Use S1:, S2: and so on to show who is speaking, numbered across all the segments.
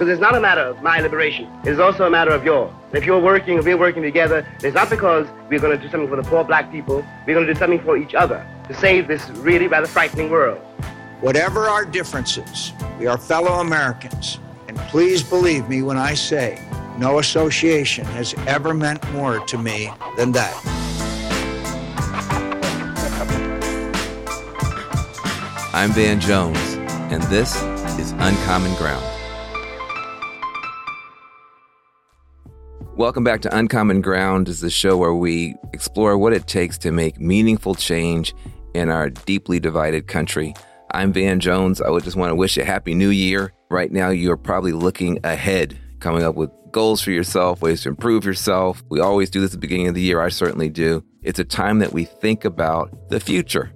S1: Because it's not a matter of my liberation. It's also a matter of yours. If you're working, if we're working together, it's not because we're going to do something for the poor black people. We're going to do something for each other to save this really rather frightening world.
S2: Whatever our differences, we are fellow Americans. And please believe me when I say no association has ever meant more to me than that.
S3: I'm Van Jones, and this is Uncommon Ground. Welcome back to Uncommon Ground is the show where we explore what it takes to make meaningful change in our deeply divided country. I'm Van Jones. I would just want to wish you a happy new year. Right now, you're probably looking ahead, coming up with goals for yourself, ways to improve yourself. We always do this at the beginning of the year. I certainly do. It's a time that we think about the future.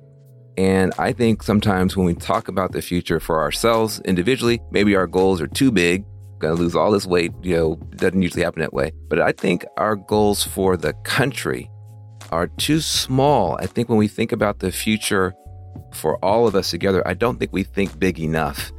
S3: And I think sometimes when we talk about the future for ourselves individually, maybe our goals are too big going to lose all this weight. You know, doesn't usually happen that way. But I think our goals for the country are too small. I think when we think about the future for all of us together, I don't think we think big enough.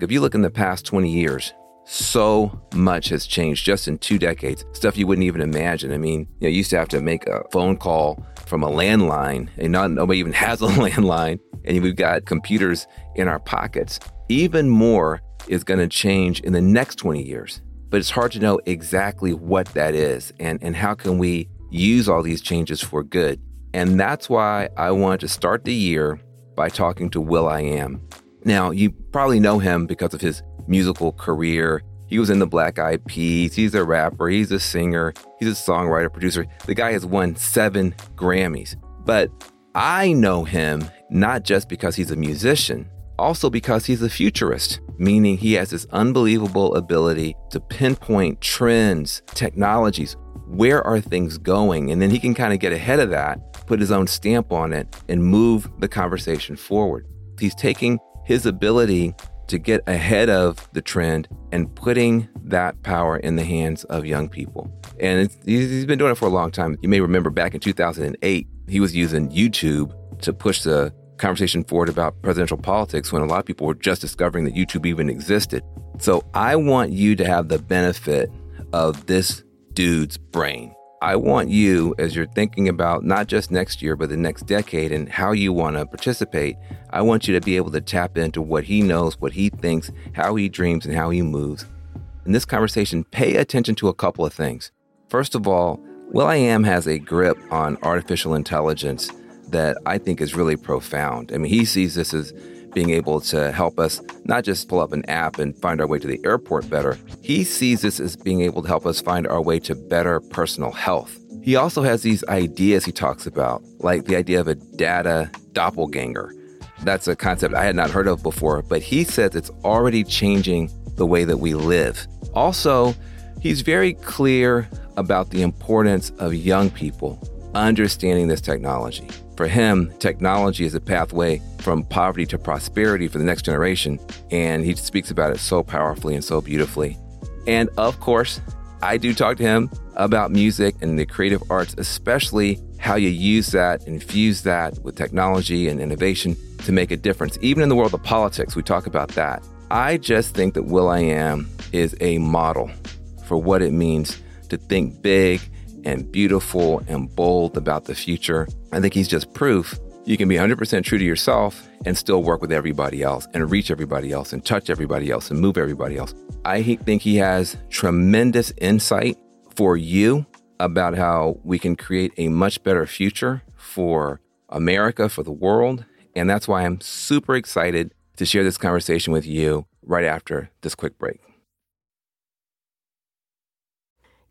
S3: If you look in the past 20 years, so much has changed just in two decades. Stuff you wouldn't even imagine. I mean, you know, you used to have to make a phone call from a landline, and not nobody even has a landline. And we've got computers in our pockets. Even more is going to change in the next 20 years. But it's hard to know exactly what that is and, and how can we use all these changes for good. And that's why I wanted to start the year by talking to will.i.am. Now, you probably know him because of his musical career. He was in the Black Eyed Peas. He's a rapper. He's a singer. He's a songwriter, producer. The guy has won seven Grammys. But I know him not just because he's a musician, also because he's a futurist, meaning he has this unbelievable ability to pinpoint trends, technologies, where are things going? And then he can kind of get ahead of that, put his own stamp on it, and move the conversation forward. He's taking his ability to get ahead of the trend and putting that power in the hands of young people. And he's been doing it for a long time. You may remember back in 2008, he was using YouTube to push the conversation forward about presidential politics when a lot of people were just discovering that YouTube even existed. So I want you to have the benefit of this dude's brain. I want you, as you're thinking about not just next year, but the next decade and how you want to participate, I want you to be able to tap into what he knows, what he thinks, how he dreams, and how he moves. In this conversation, pay attention to a couple of things. First of all, will.i.am has a grip on artificial intelligence that I think is really profound. I mean, he sees this as being able to help us not just pull up an app and find our way to the airport better, he sees this as being able to help us find our way to better personal health. He also has these ideas he talks about, like the idea of a data doppelganger. That's a concept I had not heard of before, but he says it's already changing the way that we live. Also, he's very clear about the importance of young people understanding this technology. For him, technology is a pathway from poverty to prosperity for the next generation, and he speaks about it so powerfully and so beautifully. And of course, I do talk to him about music and the creative arts, especially how you use that, infuse that with technology and innovation to make a difference. Even in the world of politics, we talk about that. I just think that will.i.am is a model for what it means to think big and beautiful and bold about the future. I think he's just proof you can be 100% true to yourself and still work with everybody else and reach everybody else and touch everybody else and move everybody else. I think he has tremendous insight for you about how we can create a much better future for America, for the world. And that's why I'm super excited to share this conversation with you right after this quick break.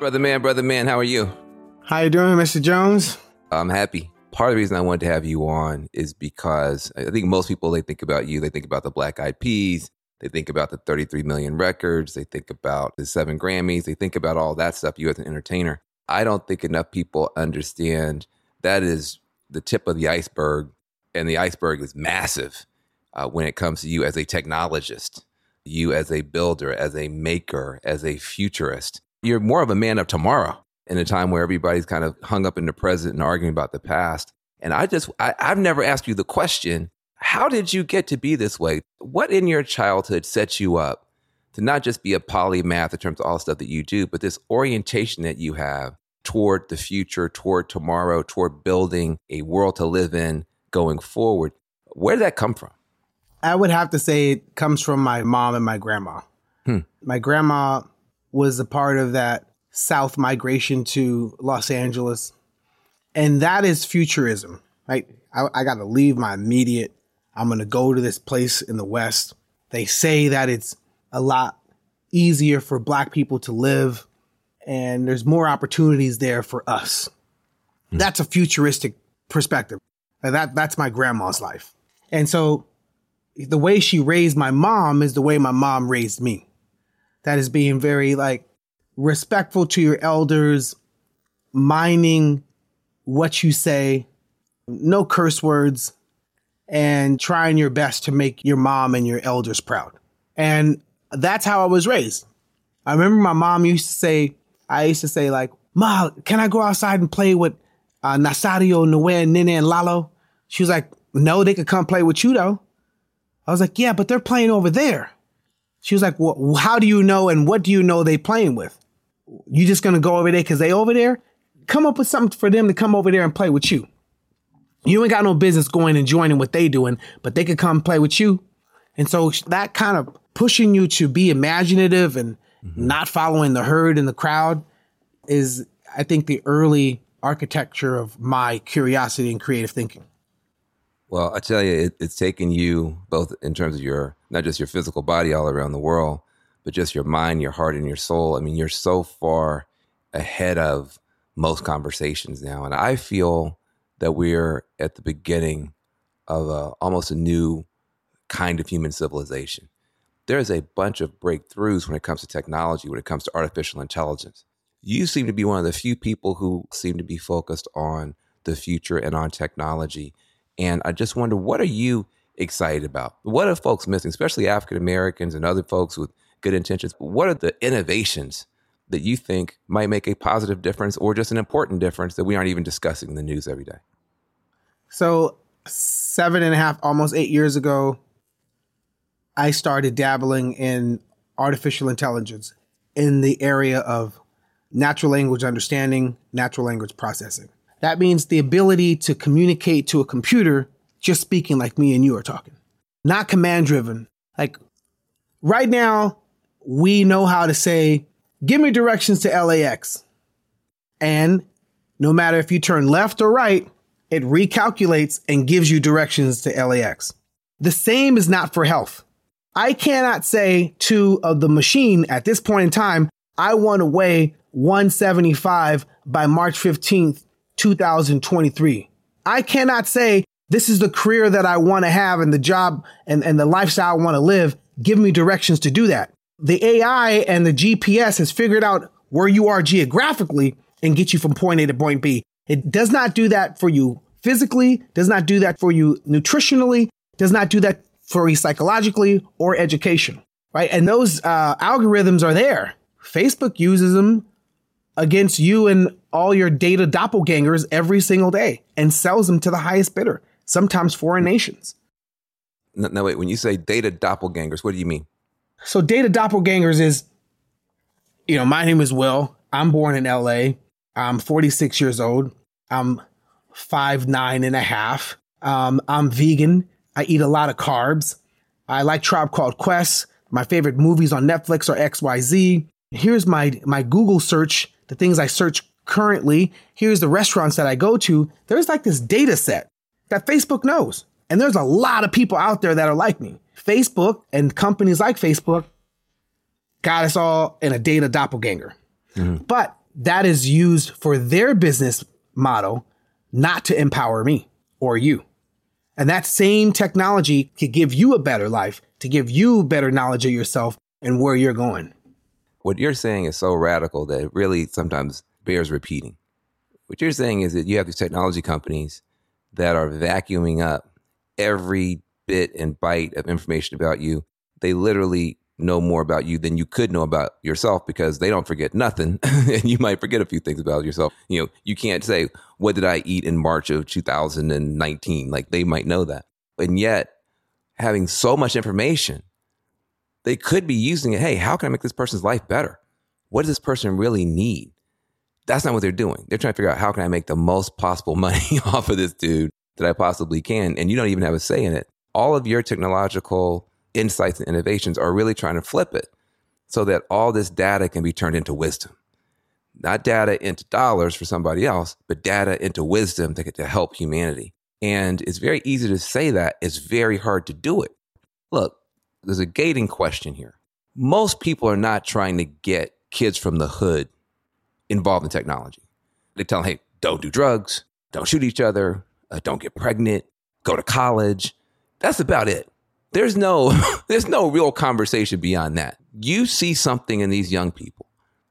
S3: Brother man, brother man, how are you?
S4: How you doing, Mr. Jones?
S3: I'm happy. Part of the reason I wanted to have you on is because I think most people they think about you, they think about the Black Eyed Peas, they think about the 33 million records, they think about the seven Grammys, they think about all that stuff. You as an entertainer, I don't think enough people understand that is the tip of the iceberg, and the iceberg is massive uh, when it comes to you as a technologist, you as a builder, as a maker, as a futurist you're more of a man of tomorrow in a time where everybody's kind of hung up in the present and arguing about the past. And I just, I, I've never asked you the question how did you get to be this way? What in your childhood set you up to not just be a polymath in terms of all the stuff that you do, but this orientation that you have toward the future, toward tomorrow, toward building a world to live in going forward? Where did that come from?
S4: I would have to say it comes from my mom and my grandma.
S3: Hmm.
S4: My grandma was a part of that South migration to Los Angeles. And that is futurism, right? I, I got to leave my immediate, I'm going to go to this place in the West. They say that it's a lot easier for Black people to live and there's more opportunities there for us. Mm. That's a futuristic perspective. That, that's my grandma's life. And so the way she raised my mom is the way my mom raised me that is being very like respectful to your elders, mining what you say, no curse words, and trying your best to make your mom and your elders proud. And that's how I was raised. I remember my mom used to say, I used to say like, Ma, can I go outside and play with uh, Nasario, Noe, Nene, and Lalo? She was like, no, they could come play with you though. I was like, yeah, but they're playing over there. She was like, well, how do you know and what do you know they playing with? You just gonna go over there because they over there? Come up with something for them to come over there and play with you. You ain't got no business going and joining what they doing, but they could come play with you. And so that kind of pushing you to be imaginative and mm-hmm. not following the herd and the crowd is, I think, the early architecture of my curiosity and creative thinking.
S3: Well, I tell you, it, it's taken you both in terms of your not just your physical body all around the world, but just your mind, your heart, and your soul. I mean, you're so far ahead of most conversations now, and I feel that we're at the beginning of a, almost a new kind of human civilization. There's a bunch of breakthroughs when it comes to technology, when it comes to artificial intelligence. You seem to be one of the few people who seem to be focused on the future and on technology and I just wonder, what are you excited about? What are folks missing, especially African Americans and other folks with good intentions? What are the innovations that you think might make a positive difference or just an important difference that we aren't even discussing in the news every day?
S4: So, seven and a half, almost eight years ago, I started dabbling in artificial intelligence in the area of natural language understanding, natural language processing. That means the ability to communicate to a computer just speaking like me and you are talking, not command driven. Like right now, we know how to say, give me directions to LAX. And no matter if you turn left or right, it recalculates and gives you directions to LAX. The same is not for health. I cannot say to uh, the machine at this point in time, I want to weigh 175 by March 15th, 2023. I cannot say this is the career that I want to have and the job and, and the lifestyle I want to live. Give me directions to do that. The AI and the GPS has figured out where you are geographically and get you from point A to point B. It does not do that for you physically, does not do that for you nutritionally, does not do that for you psychologically or education, right? And those uh, algorithms are there. Facebook uses them against you and all your data doppelgangers every single day and sells them to the highest bidder, sometimes foreign nations.
S3: No, wait, when you say data doppelgangers, what do you mean?
S4: So, data doppelgangers is, you know, my name is Will. I'm born in LA. I'm 46 years old. I'm five nine and a half. Um, I'm vegan. I eat a lot of carbs. I like Tribe Called Quest. My favorite movies on Netflix are XYZ. Here's my my Google search, the things I search currently. Here's the restaurants that I go to. There's like this data set that Facebook knows. And there's a lot of people out there that are like me. Facebook and companies like Facebook got us all in a data doppelganger. Mm-hmm. But that is used for their business model, not to empower me or you. And that same technology could give you a better life, to give you better knowledge of yourself and where you're going.
S3: What you're saying is so radical that it really sometimes bears repeating. What you're saying is that you have these technology companies that are vacuuming up every bit and byte of information about you. They literally know more about you than you could know about yourself because they don't forget nothing and you might forget a few things about yourself. You know you can't say what did i eat in march of 2019 like they might know that. And yet having so much information they could be using it hey how can i make this person's life better? What does this person really need that's not what they're doing they're trying to figure out how can i make the most possible money off of this dude that i possibly can and you don't even have a say in it all of your technological insights and innovations are really trying to flip it so that all this data can be turned into wisdom. Not data into dollars for somebody else, but data into wisdom to, to help humanity. And it's very easy to say that. It's very hard to do it. Look, there's a gating question here. Most people are not trying to get kids from the hood involved in technology. They tell them, hey, don't do drugs, don't shoot each other, uh, don't get pregnant, go to college. That's about it there's no there's no real conversation beyond that. You see something in these young people,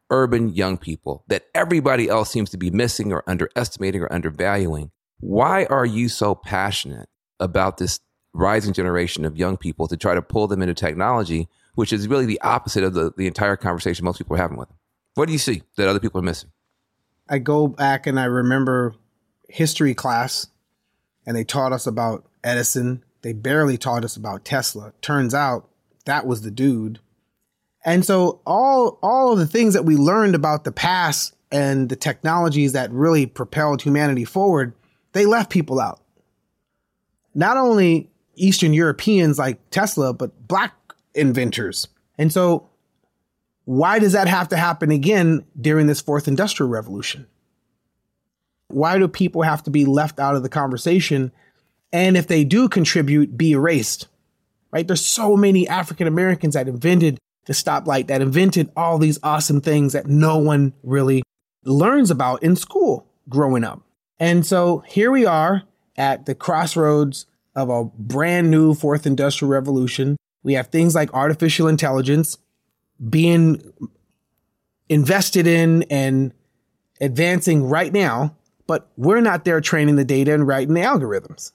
S3: urban young people that everybody else seems to be missing or underestimating or undervaluing. Why are you so passionate about this rising generation of young people to try to pull them into technology, which is really the opposite of the, the entire conversation most people are having with them? What do you see that other people are missing?
S4: I go back and I remember history class, and they taught us about Edison they barely taught us about Tesla. Turns out that was the dude. And so all all of the things that we learned about the past and the technologies that really propelled humanity forward, they left people out. Not only Eastern Europeans like Tesla, but black inventors. And so why does that have to happen again during this fourth industrial revolution? Why do people have to be left out of the conversation and if they do contribute, be erased. Right? There's so many African Americans that invented the stoplight, that invented all these awesome things that no one really learns about in school growing up. And so here we are at the crossroads of a brand new fourth industrial revolution. We have things like artificial intelligence being invested in and advancing right now, but we're not there training the data and writing the algorithms.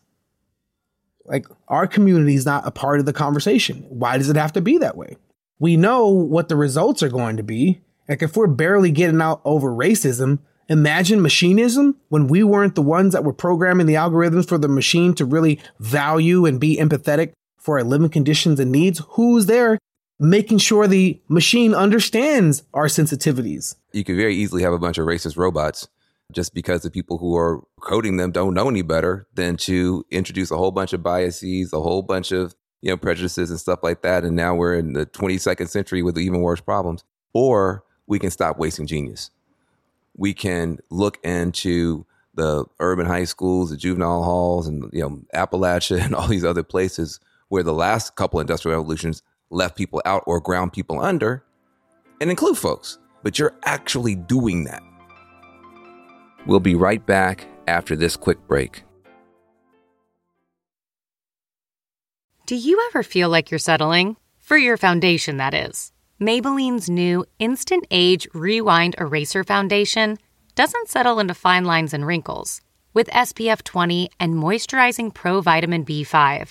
S4: Like our community is not a part of the conversation. Why does it have to be that way? We know what the results are going to be. Like if we're barely getting out over racism, imagine machinism when we weren't the ones that were programming the algorithms for the machine to really value and be empathetic for our living conditions and needs. Who's there making sure the machine understands our sensitivities.
S3: You could very easily have a bunch of racist robots just because the people who are coding them don't know any better than to introduce a whole bunch of biases, a whole bunch of you know prejudices and stuff like that. And now we're in the 22nd century with even worse problems. Or we can stop wasting genius. We can look into the urban high schools, the juvenile halls, and you know Appalachia and all these other places where the last couple industrial revolutions left people out or ground people under, and include folks. But you're actually doing that. We'll be right back after this quick break.
S5: Do you ever feel like you're settling? For your foundation, that is. Maybelline's new Instant Age Rewind Eraser Foundation doesn't settle into fine lines and wrinkles. With SPF 20 and moisturizing Pro Vitamin B5,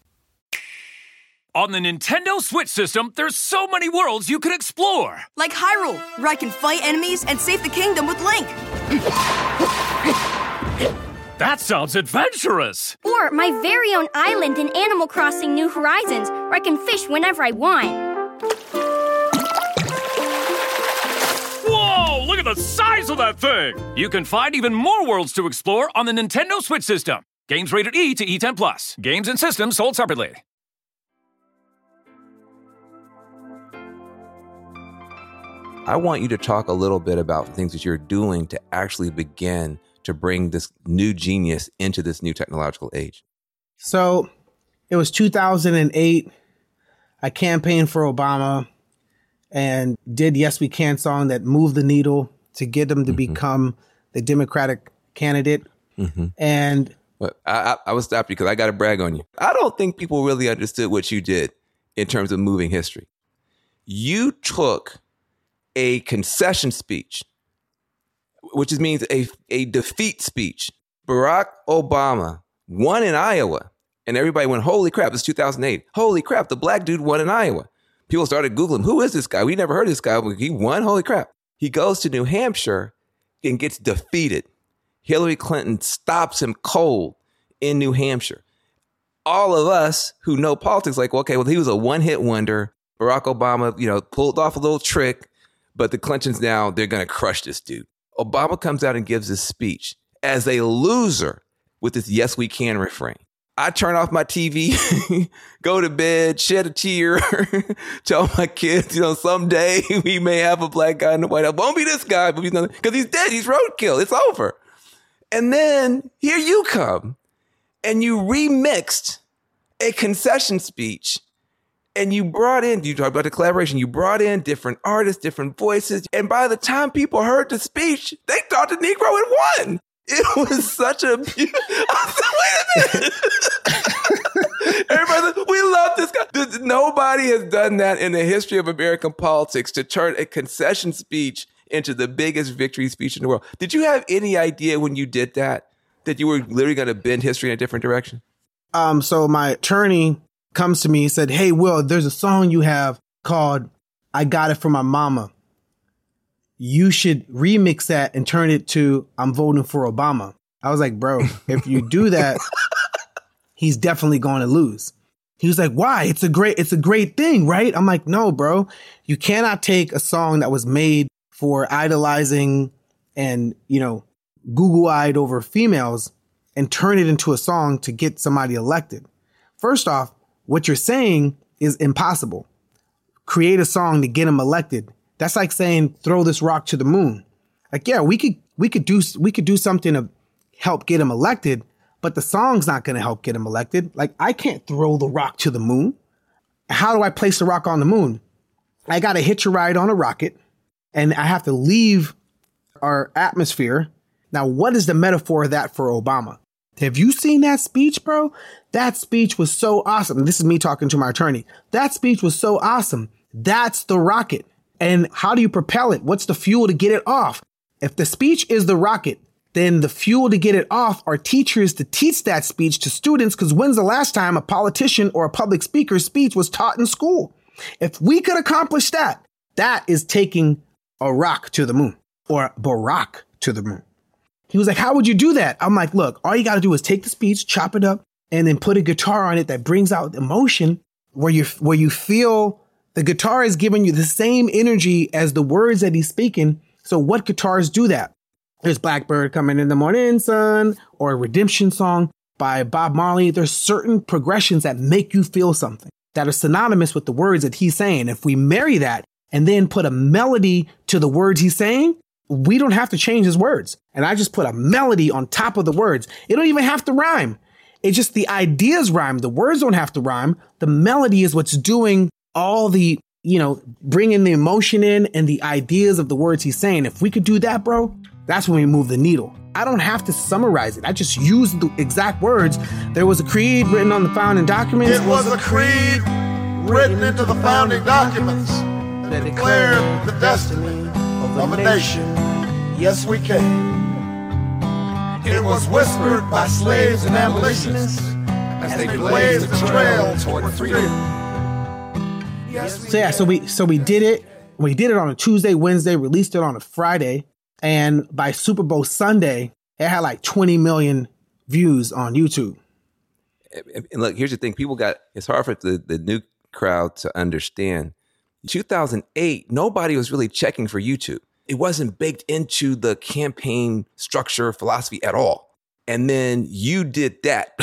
S6: On the Nintendo Switch system, there's so many worlds you can explore.
S7: Like Hyrule, where I can fight enemies and save the kingdom with Link.
S6: That sounds adventurous.
S8: Or my very own island in Animal Crossing New Horizons, where I can fish whenever I want.
S6: Whoa, look at the size of that thing! You can find even more worlds to explore on the Nintendo Switch system. Games rated E to E10 plus. Games and systems sold separately.
S3: I want you to talk a little bit about things that you're doing to actually begin to bring this new genius into this new technological age.
S4: So it was 2008. I campaigned for Obama and did Yes We Can song that moved the needle to get him to mm-hmm. become the Democratic candidate. Mm-hmm. And
S3: I, I, I was stopped because I got to brag on you. I don't think people really understood what you did in terms of moving history. You took a concession speech, which means a, a defeat speech. Barack Obama won in Iowa, and everybody went, Holy crap, it's 2008. Holy crap, the black dude won in Iowa. People started Googling, Who is this guy? We never heard of this guy. He won. Holy crap. He goes to New Hampshire and gets defeated. Hillary Clinton stops him cold in New Hampshire. All of us who know politics, like, okay, well, he was a one hit wonder. Barack Obama, you know, pulled off a little trick but the Clintons now, they're going to crush this dude. Obama comes out and gives this speech as a loser with this yes, we can refrain. I turn off my TV, go to bed, shed a tear, tell my kids, you know, someday we may have a black guy in the White House. Won't be this guy, but he's not, because he's dead. He's roadkill. It's over. And then here you come and you remixed a concession speech and you brought in, you talked about the collaboration, you brought in different artists, different voices. And by the time people heard the speech, they thought the Negro had won. It was such a. Wait a minute. Everybody, we love this guy. Nobody has done that in the history of American politics to turn a concession speech into the biggest victory speech in the world. Did you have any idea when you did that that you were literally going to bend history in a different direction?
S4: Um, so my attorney comes to me and said, Hey, Will, there's a song you have called I Got It From My Mama. You should remix that and turn it to I'm voting for Obama. I was like, Bro, if you do that, he's definitely going to lose. He was like, why? It's a great, it's a great thing, right? I'm like, no, bro, you cannot take a song that was made for idolizing and, you know, Google eyed over females and turn it into a song to get somebody elected. First off, what you're saying is impossible. Create a song to get him elected. That's like saying throw this rock to the moon. Like, yeah, we could we could do we could do something to help get him elected, but the song's not going to help get him elected. Like, I can't throw the rock to the moon. How do I place the rock on the moon? I got to hitch a ride on a rocket, and I have to leave our atmosphere. Now, what is the metaphor of that for Obama? Have you seen that speech, bro? That speech was so awesome. This is me talking to my attorney. That speech was so awesome. That's the rocket. And how do you propel it? What's the fuel to get it off? If the speech is the rocket, then the fuel to get it off are teachers to teach that speech to students. Because when's the last time a politician or a public speaker's speech was taught in school? If we could accomplish that, that is taking a rock to the moon or Barack to the moon. He was like, How would you do that? I'm like, Look, all you got to do is take the speech, chop it up, and then put a guitar on it that brings out emotion where you, where you feel the guitar is giving you the same energy as the words that he's speaking. So, what guitars do that? There's Blackbird coming in the morning sun or a redemption song by Bob Marley. There's certain progressions that make you feel something that are synonymous with the words that he's saying. If we marry that and then put a melody to the words he's saying, we don't have to change his words. And I just put a melody on top of the words. It don't even have to rhyme. It's just the ideas rhyme. The words don't have to rhyme. The melody is what's doing all the, you know, bringing the emotion in and the ideas of the words he's saying. If we could do that, bro, that's when we move the needle. I don't have to summarize it. I just use the exact words. There was a creed written on the founding documents.
S9: It was a creed written into the founding documents that declared the destiny of a nation. Yes, we can. It was whispered by slaves and abolitionists as they blazed the trail toward freedom.
S4: So yeah, so we so we did it. We did it on a Tuesday, Wednesday, released it on a Friday, and by Super Bowl Sunday, it had like 20 million views on YouTube.
S3: And look, here's the thing: people got it's hard for the, the new crowd to understand. 2008, nobody was really checking for YouTube. It wasn't baked into the campaign structure philosophy at all. And then you did that.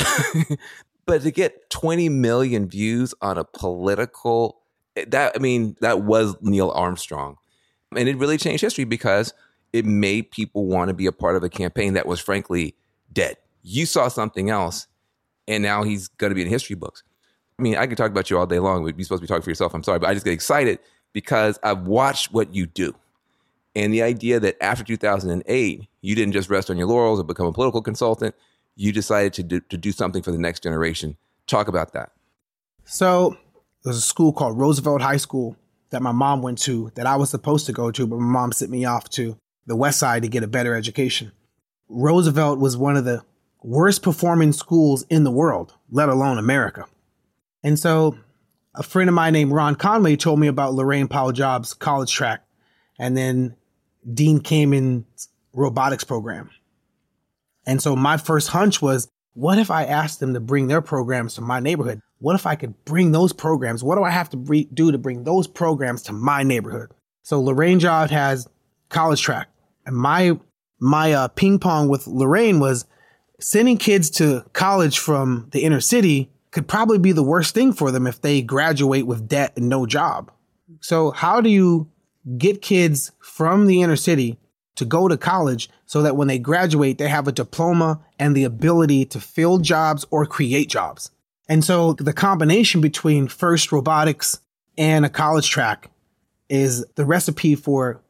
S3: but to get 20 million views on a political that I mean, that was Neil Armstrong. And it really changed history because it made people want to be a part of a campaign that was frankly dead. You saw something else, and now he's going to be in history books. I mean, I could talk about you all day long. You're supposed to be talking for yourself. I'm sorry, but I just get excited because I've watched what you do. And the idea that after 2008, you didn't just rest on your laurels or become a political consultant, you decided to do, to do something for the next generation. Talk about that.
S4: So there's a school called Roosevelt High School that my mom went to that I was supposed to go to, but my mom sent me off to the West Side to get a better education. Roosevelt was one of the worst performing schools in the world, let alone America. And so a friend of mine named Ron Conway told me about Laurene Powell Jobs college track and then Dean Kamen's robotics program. And so my first hunch was, what if I asked them to bring their programs to my neighborhood? What if I could bring those programs? What do I have to bre- do to bring those programs to my neighborhood? So Laurene Jobs has college track, and my my uh, ping pong with Laurene was sending kids to college from the inner city could probably be the worst thing for them if they graduate with debt and no job. So how do you get kids from the inner city to go to college so that when they graduate, they have a diploma and the ability to fill jobs or create jobs. And so the combination between FIRST robotics and a college track is the recipe for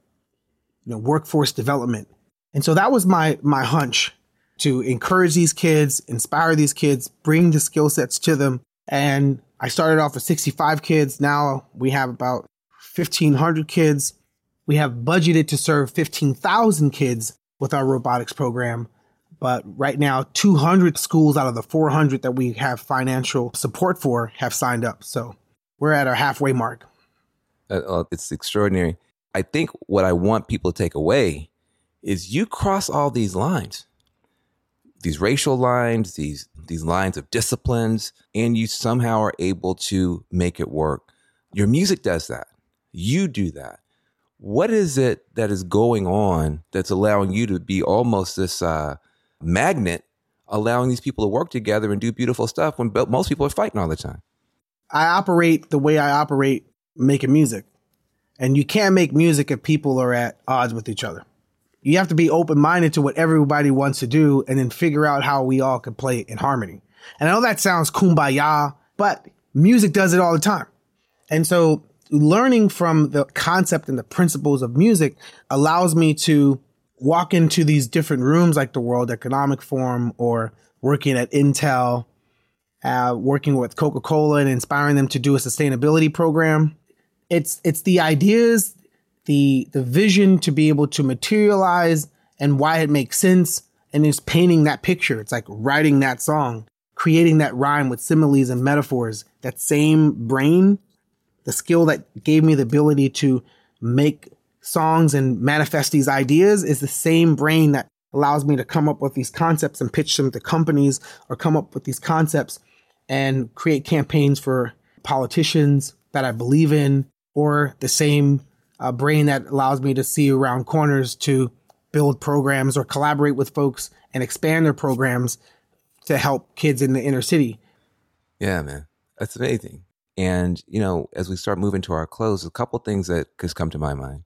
S4: you know, workforce development. And so that was my my hunch to encourage these kids, inspire these kids, bring the skill sets to them. And I started off with 65 kids. Now we have about 1,500 kids. We have budgeted to serve 15,000 kids with our robotics program. But right now, 200 schools out of the 400 that we have financial support for have signed up. So we're at our halfway mark.
S3: Uh, uh, it's extraordinary. I think what I want people to take away is you cross all these lines, these racial lines, these these lines of disciplines, and you somehow are able to make it work. Your music does that. You do that. What is it that is going on that's allowing you to be almost this uh, magnet, allowing these people to work together and do beautiful stuff when most people are fighting all the time?
S4: I operate the way I operate making music. And you can't make music if people are at odds with each other. You have to be open minded to what everybody wants to do and then figure out how we all can play in harmony. And I know that sounds kumbaya, but music does it all the time. And so learning from the concept and the principles of music allows me to walk into these different rooms like the World Economic Forum or working at Intel, uh, working with Coca Cola and inspiring them to do a sustainability program. It's it's the ideas the the vision to be able to materialize and why it makes sense and is painting that picture. It's like writing that song, creating that rhyme with similes and metaphors. That same brain, the skill that gave me the ability to make songs and manifest these ideas is the same brain that allows me to come up with these concepts and pitch them to companies or come up with these concepts and create campaigns for politicians that I believe in or the same uh, brain that allows me to see around corners to build programs or collaborate with folks and expand their programs to help kids in the inner city.
S3: Yeah, man. That's amazing. And, you know, as we start moving to our close, a couple things that has come to my mind.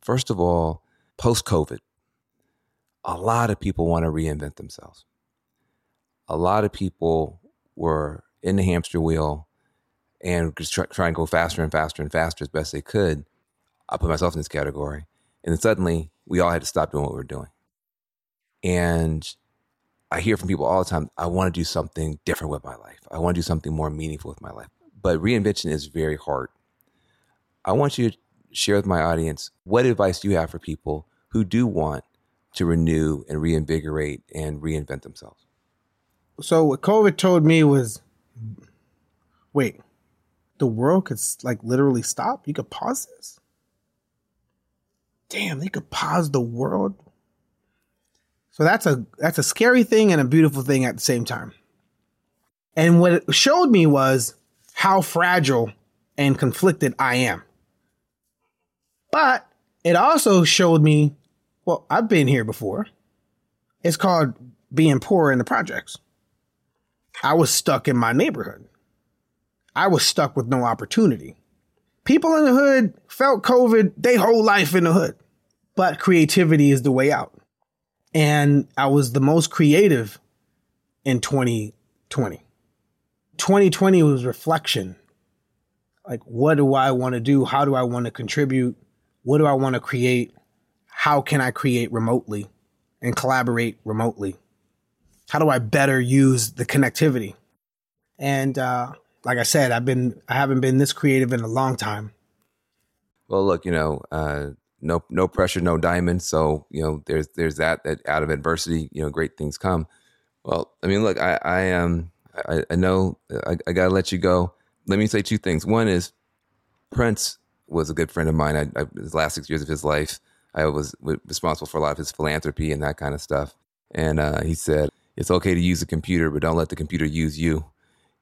S3: First of all, post COVID, a lot of people want to reinvent themselves. A lot of people were in the hamster wheel and just try, try and go faster and faster and faster as best they could. I put myself in this category. And then suddenly we all had to stop doing what we were doing. And I hear from people all the time, I want to do something different with my life. I want to do something more meaningful with my life. But reinvention is very hard. I want you to share with my audience what advice do you have for people who do want to renew and reinvigorate and reinvent themselves?
S4: So what COVID told me was wait, the world could like literally stop? You could pause this? Damn, they could pause the world. So that's a that's a scary thing and a beautiful thing at the same time. And what it showed me was how fragile and conflicted I am. But it also showed me, well, I've been here before. It's called being poor in the projects. I was stuck in my neighborhood. I was stuck with no opportunity. People in the hood felt COVID their whole life in the hood, but creativity is the way out. And I was the most creative in 2020. 2020 was reflection. Like, what do I want to do? How do I want to contribute? What do I want to create? How can I create remotely and collaborate remotely? How do I better use the connectivity? And uh, like I said, I've been I haven't been this creative in a long time.
S3: Well, look, you know, uh, no no pressure, no diamond. So you know, there's there's that that out of adversity, you know, great things come. Well, I mean, look, I I um, I, I know I, I got to let you go. Let me say two things. One is Prince was a good friend of mine. I, I his last six years of his life, I was responsible for a lot of his philanthropy and that kind of stuff. And uh, he said, "It's okay to use a computer, but don't let the computer use you."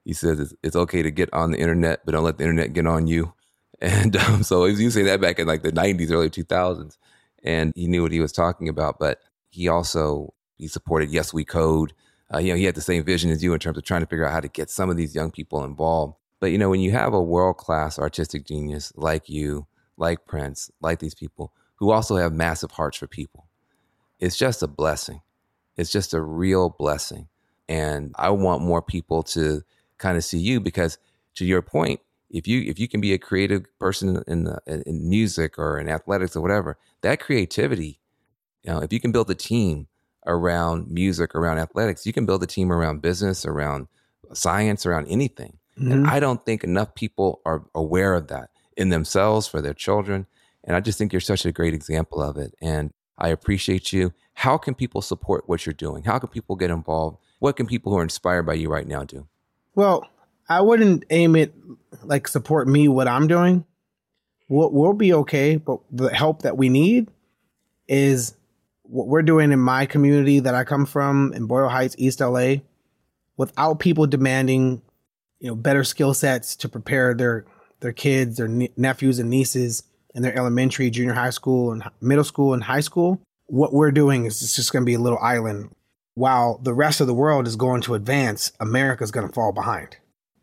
S3: He says it's, it's okay to get on the internet, but don't let the internet get on you. And um, so he was using that back in like the 90s, early 2000s. And he knew what he was talking about. But he also, he supported Yes We Code. Uh, you know, he had the same vision as you in terms of trying to figure out how to get some of these young people involved. But, you know, when you have a world class artistic genius like you, like Prince, like these people who also have massive hearts for people, it's just a blessing. It's just a real blessing. And I want more people to kind of see you because to your point, if you if you can be a creative person in the, in music or in athletics or whatever, that creativity, you know, if you can build a team around music, around athletics, you can build a team around business, around science, around anything. Mm-hmm. And I don't think enough people are aware of that in themselves for their children. And I just think you're such a great example of it. And I appreciate you. How can people support what you're doing? How can people get involved? What can people who are inspired by you right now do?
S4: Well, I wouldn't aim it like support me what I'm doing. We'll, we'll be okay, but the help that we need is what we're doing in my community that I come from in Boyle Heights, East LA, without people demanding, you know, better skill sets to prepare their their kids, their ne- nephews and nieces in their elementary, junior high school, and middle school and high school. What we're doing is it's just going to be a little island while the rest of the world is going to advance, America's going to fall behind.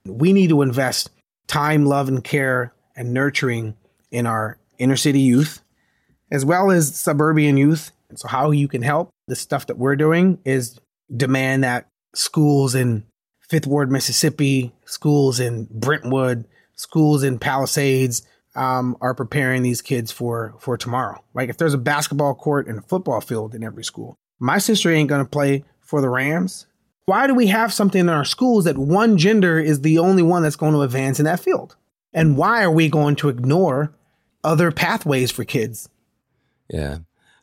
S4: We need to invest time, love, and care and nurturing in our inner city youth, as well as suburban youth. And so, how you can help the stuff that we're doing is demand that schools in Fifth Ward, Mississippi, schools in Brentwood, schools in Palisades um, are preparing these kids for for tomorrow. Like if there's a basketball court and a football field in every school, my sister ain't to play for the Rams. Why do we have something in our schools that one gender is the only one that's going to advance in that field? And why are we going to ignore other pathways for kids.
S3: Yeah.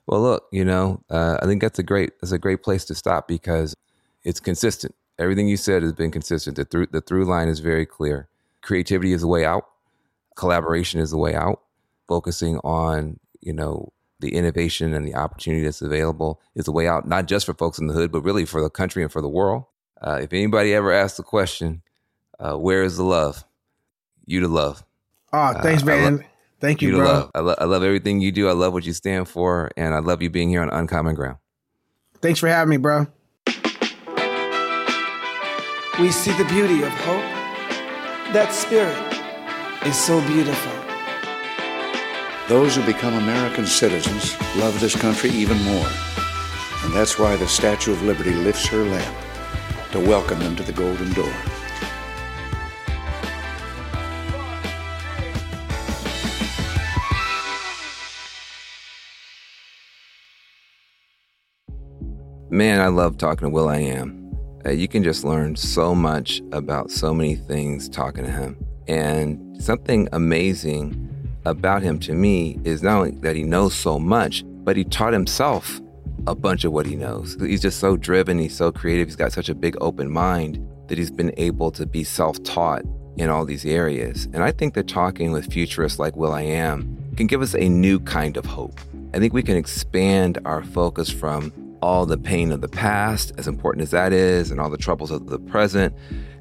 S3: Well, look, you know, uh, I think that's a great that's a great place to stop because it's consistent. Everything you said has been consistent. The through the through line is very clear. Creativity is the way out. Collaboration is the way out. Focusing on you know the innovation and the opportunity that's available is the way out, not just for folks in the hood, but really for the country and for the world. Uh, if anybody ever asks the question, uh, "Where is the love?" You to love.
S4: Oh, thanks,
S3: Uh,
S4: man. Thank you,
S3: to
S4: bro.
S3: love. I, lo- I love everything you do. I love what you stand for, and I love you being here on Uncommon Ground.
S4: Thanks for having me, bro.
S10: We see the beauty of hope. That spirit is so beautiful.
S11: Those who become American citizens love this country even more. And that's why the Statue of Liberty lifts her lamp to welcome them to the Golden Door.
S3: Man, I love talking to will.i.am. Uh, you can just learn so much about so many things talking to him. And something amazing about him to me is not only that he knows so much, but he taught himself a bunch of what he knows. He's just so driven, he's so creative, he's got such a big open mind that he's been able to be self taught in all these areas. And I think that talking with futurists like will.i.am can give us a new kind of hope. I think we can expand our focus from all the pain of the past, as important as that is, and all the troubles of the present,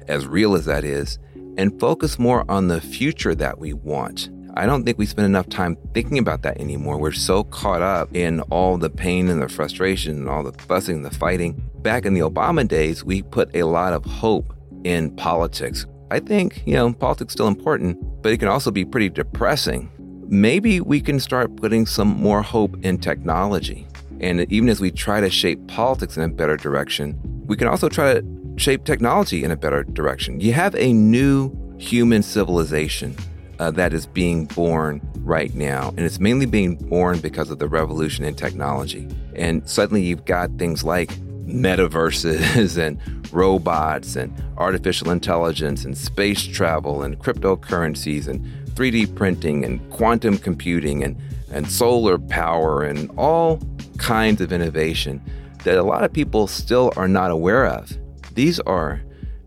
S3: as real as that is, and focus more on the future that we want. I don't think we spend enough time thinking about that anymore. We're so caught up in all the pain and the frustration and all the fussing and the fighting. Back in the Obama days, we put a lot of hope in politics. I think, you know, politics is still important, but it can also be pretty depressing. Maybe we can start putting some more hope in technology. And even as we try to shape politics in a better direction, we can also try to shape technology in a better direction. You have a new human civilization uh, that is being born right now, and it's mainly being born because of the revolution in technology. And suddenly you've got things like metaverses and robots and artificial intelligence and space travel and cryptocurrencies and 3D printing and quantum computing and, and solar power and all kinds of innovation that a lot of people still are not aware of. These are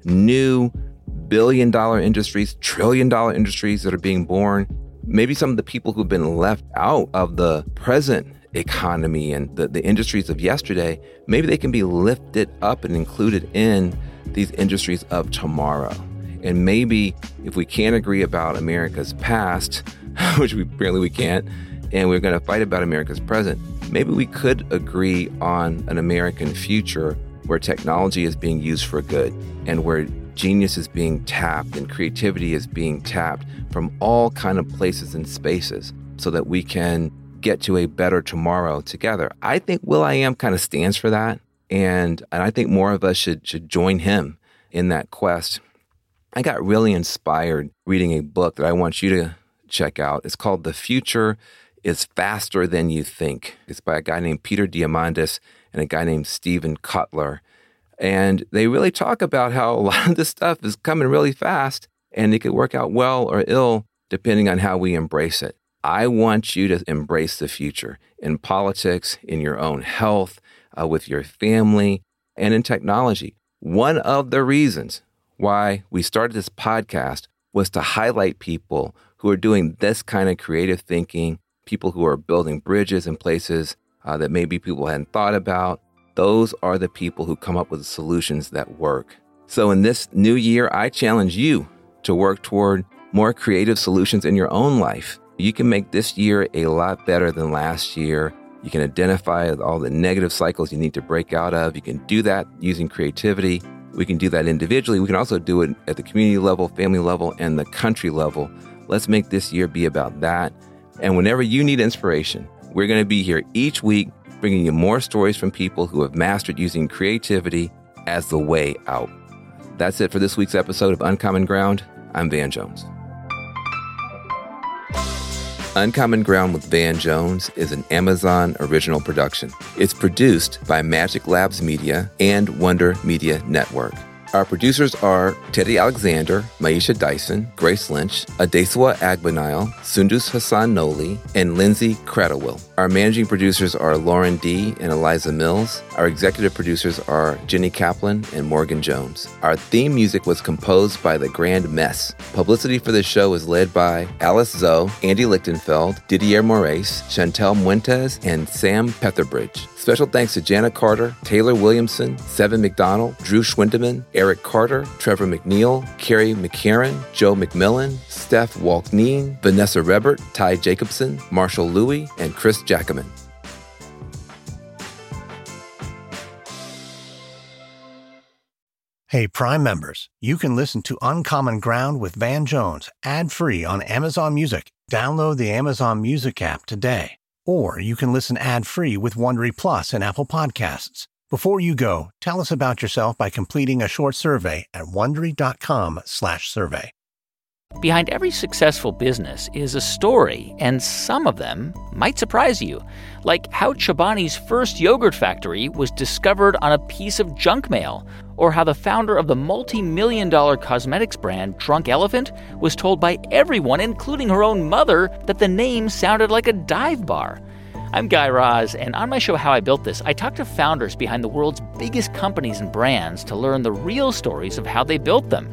S3: new billion dollar industries, trillion dollar industries that are being born. Maybe some of the people who've been left out of the present economy and the, the industries of yesterday, maybe they can be lifted up and included in these industries of tomorrow. And maybe if we can't agree about America's past, which we barely we can't, and we're going to fight about America's present, maybe we could agree on an American future where technology is being used for good and where genius is being tapped and creativity is being tapped from all kind of places and spaces so that we can get to a better tomorrow together. I think will.i.am kind of stands for that. And, and I think more of us should should join him in that quest. I got really inspired reading a book that I want you to check out. It's called The Future is Faster Than You Think. It's by a guy named Peter Diamandis and a guy named Steven Kotler. And they really talk about how a lot of this stuff is coming really fast and it could work out well or ill depending on how we embrace it. I want you to embrace the future in politics, in your own health, uh, with your family, and in technology. One of the reasons why we started this podcast was to highlight people who are doing this kind of creative thinking, people who are building bridges in places uh, that maybe people hadn't thought about. Those are the people who come up with solutions that work. So, in this new year, I challenge you to work toward more creative solutions in your own life. You can make this year a lot better than last year. You can identify all the negative cycles you need to break out of. You can do that using creativity. We can do that individually. We can also do it at the community level, family level, and the country level. Let's make this year be about that. And whenever you need inspiration, we're going to be here each week bringing you more stories from people who have mastered using creativity as the way out. That's it for this week's episode of Uncommon Ground. I'm Van Jones. Uncommon Ground with Van Jones is an Amazon original production. It's produced by Magic Labs Media and Wonder Media Network. Our producers are Teddy Alexander, Maisha Dyson, Grace Lynch, Adeswa Agbanile, Sundus Hassan Noli, and Lindsay Cradlewill. Our managing producers are Lauren D. and Eliza Mills. Our executive producers are Jenny Kaplan and Morgan Jones. Our theme music was composed by The Grand Mess. Publicity for the show is led by Alice Zoe, Andy Lichtenfeld, Didier Moraes, Chantel Muentes, and Sam Petherbridge. Special thanks to Jana Carter, Taylor Williamson, Seven McDonald, Drew Schwindeman, Eric Carter, Trevor McNeil, Carrie McCarran, Joe McMillan, Steph Walkneen, Vanessa Rebert, Ty Jacobson, Marshall Louie, and Chris Jackaman.
S12: Hey, Prime members, you can listen to Uncommon Ground with Van Jones ad free on Amazon Music. Download the Amazon Music app today. Or you can listen ad free with Wondery Plus and Apple Podcasts. Before you go, tell us about yourself by completing a short survey at wondery.com/survey.
S13: Behind every successful business is a story, and some of them might surprise you. Like how Chobani's first yogurt factory was discovered on a piece of junk mail, or how the founder of the multi million dollar cosmetics brand Drunk Elephant was told by everyone, including her own mother, that the name sounded like a dive bar. I'm Guy Raz, and on my show How I Built This, I talk to founders behind the world's biggest companies and brands to learn the real stories of how they built them.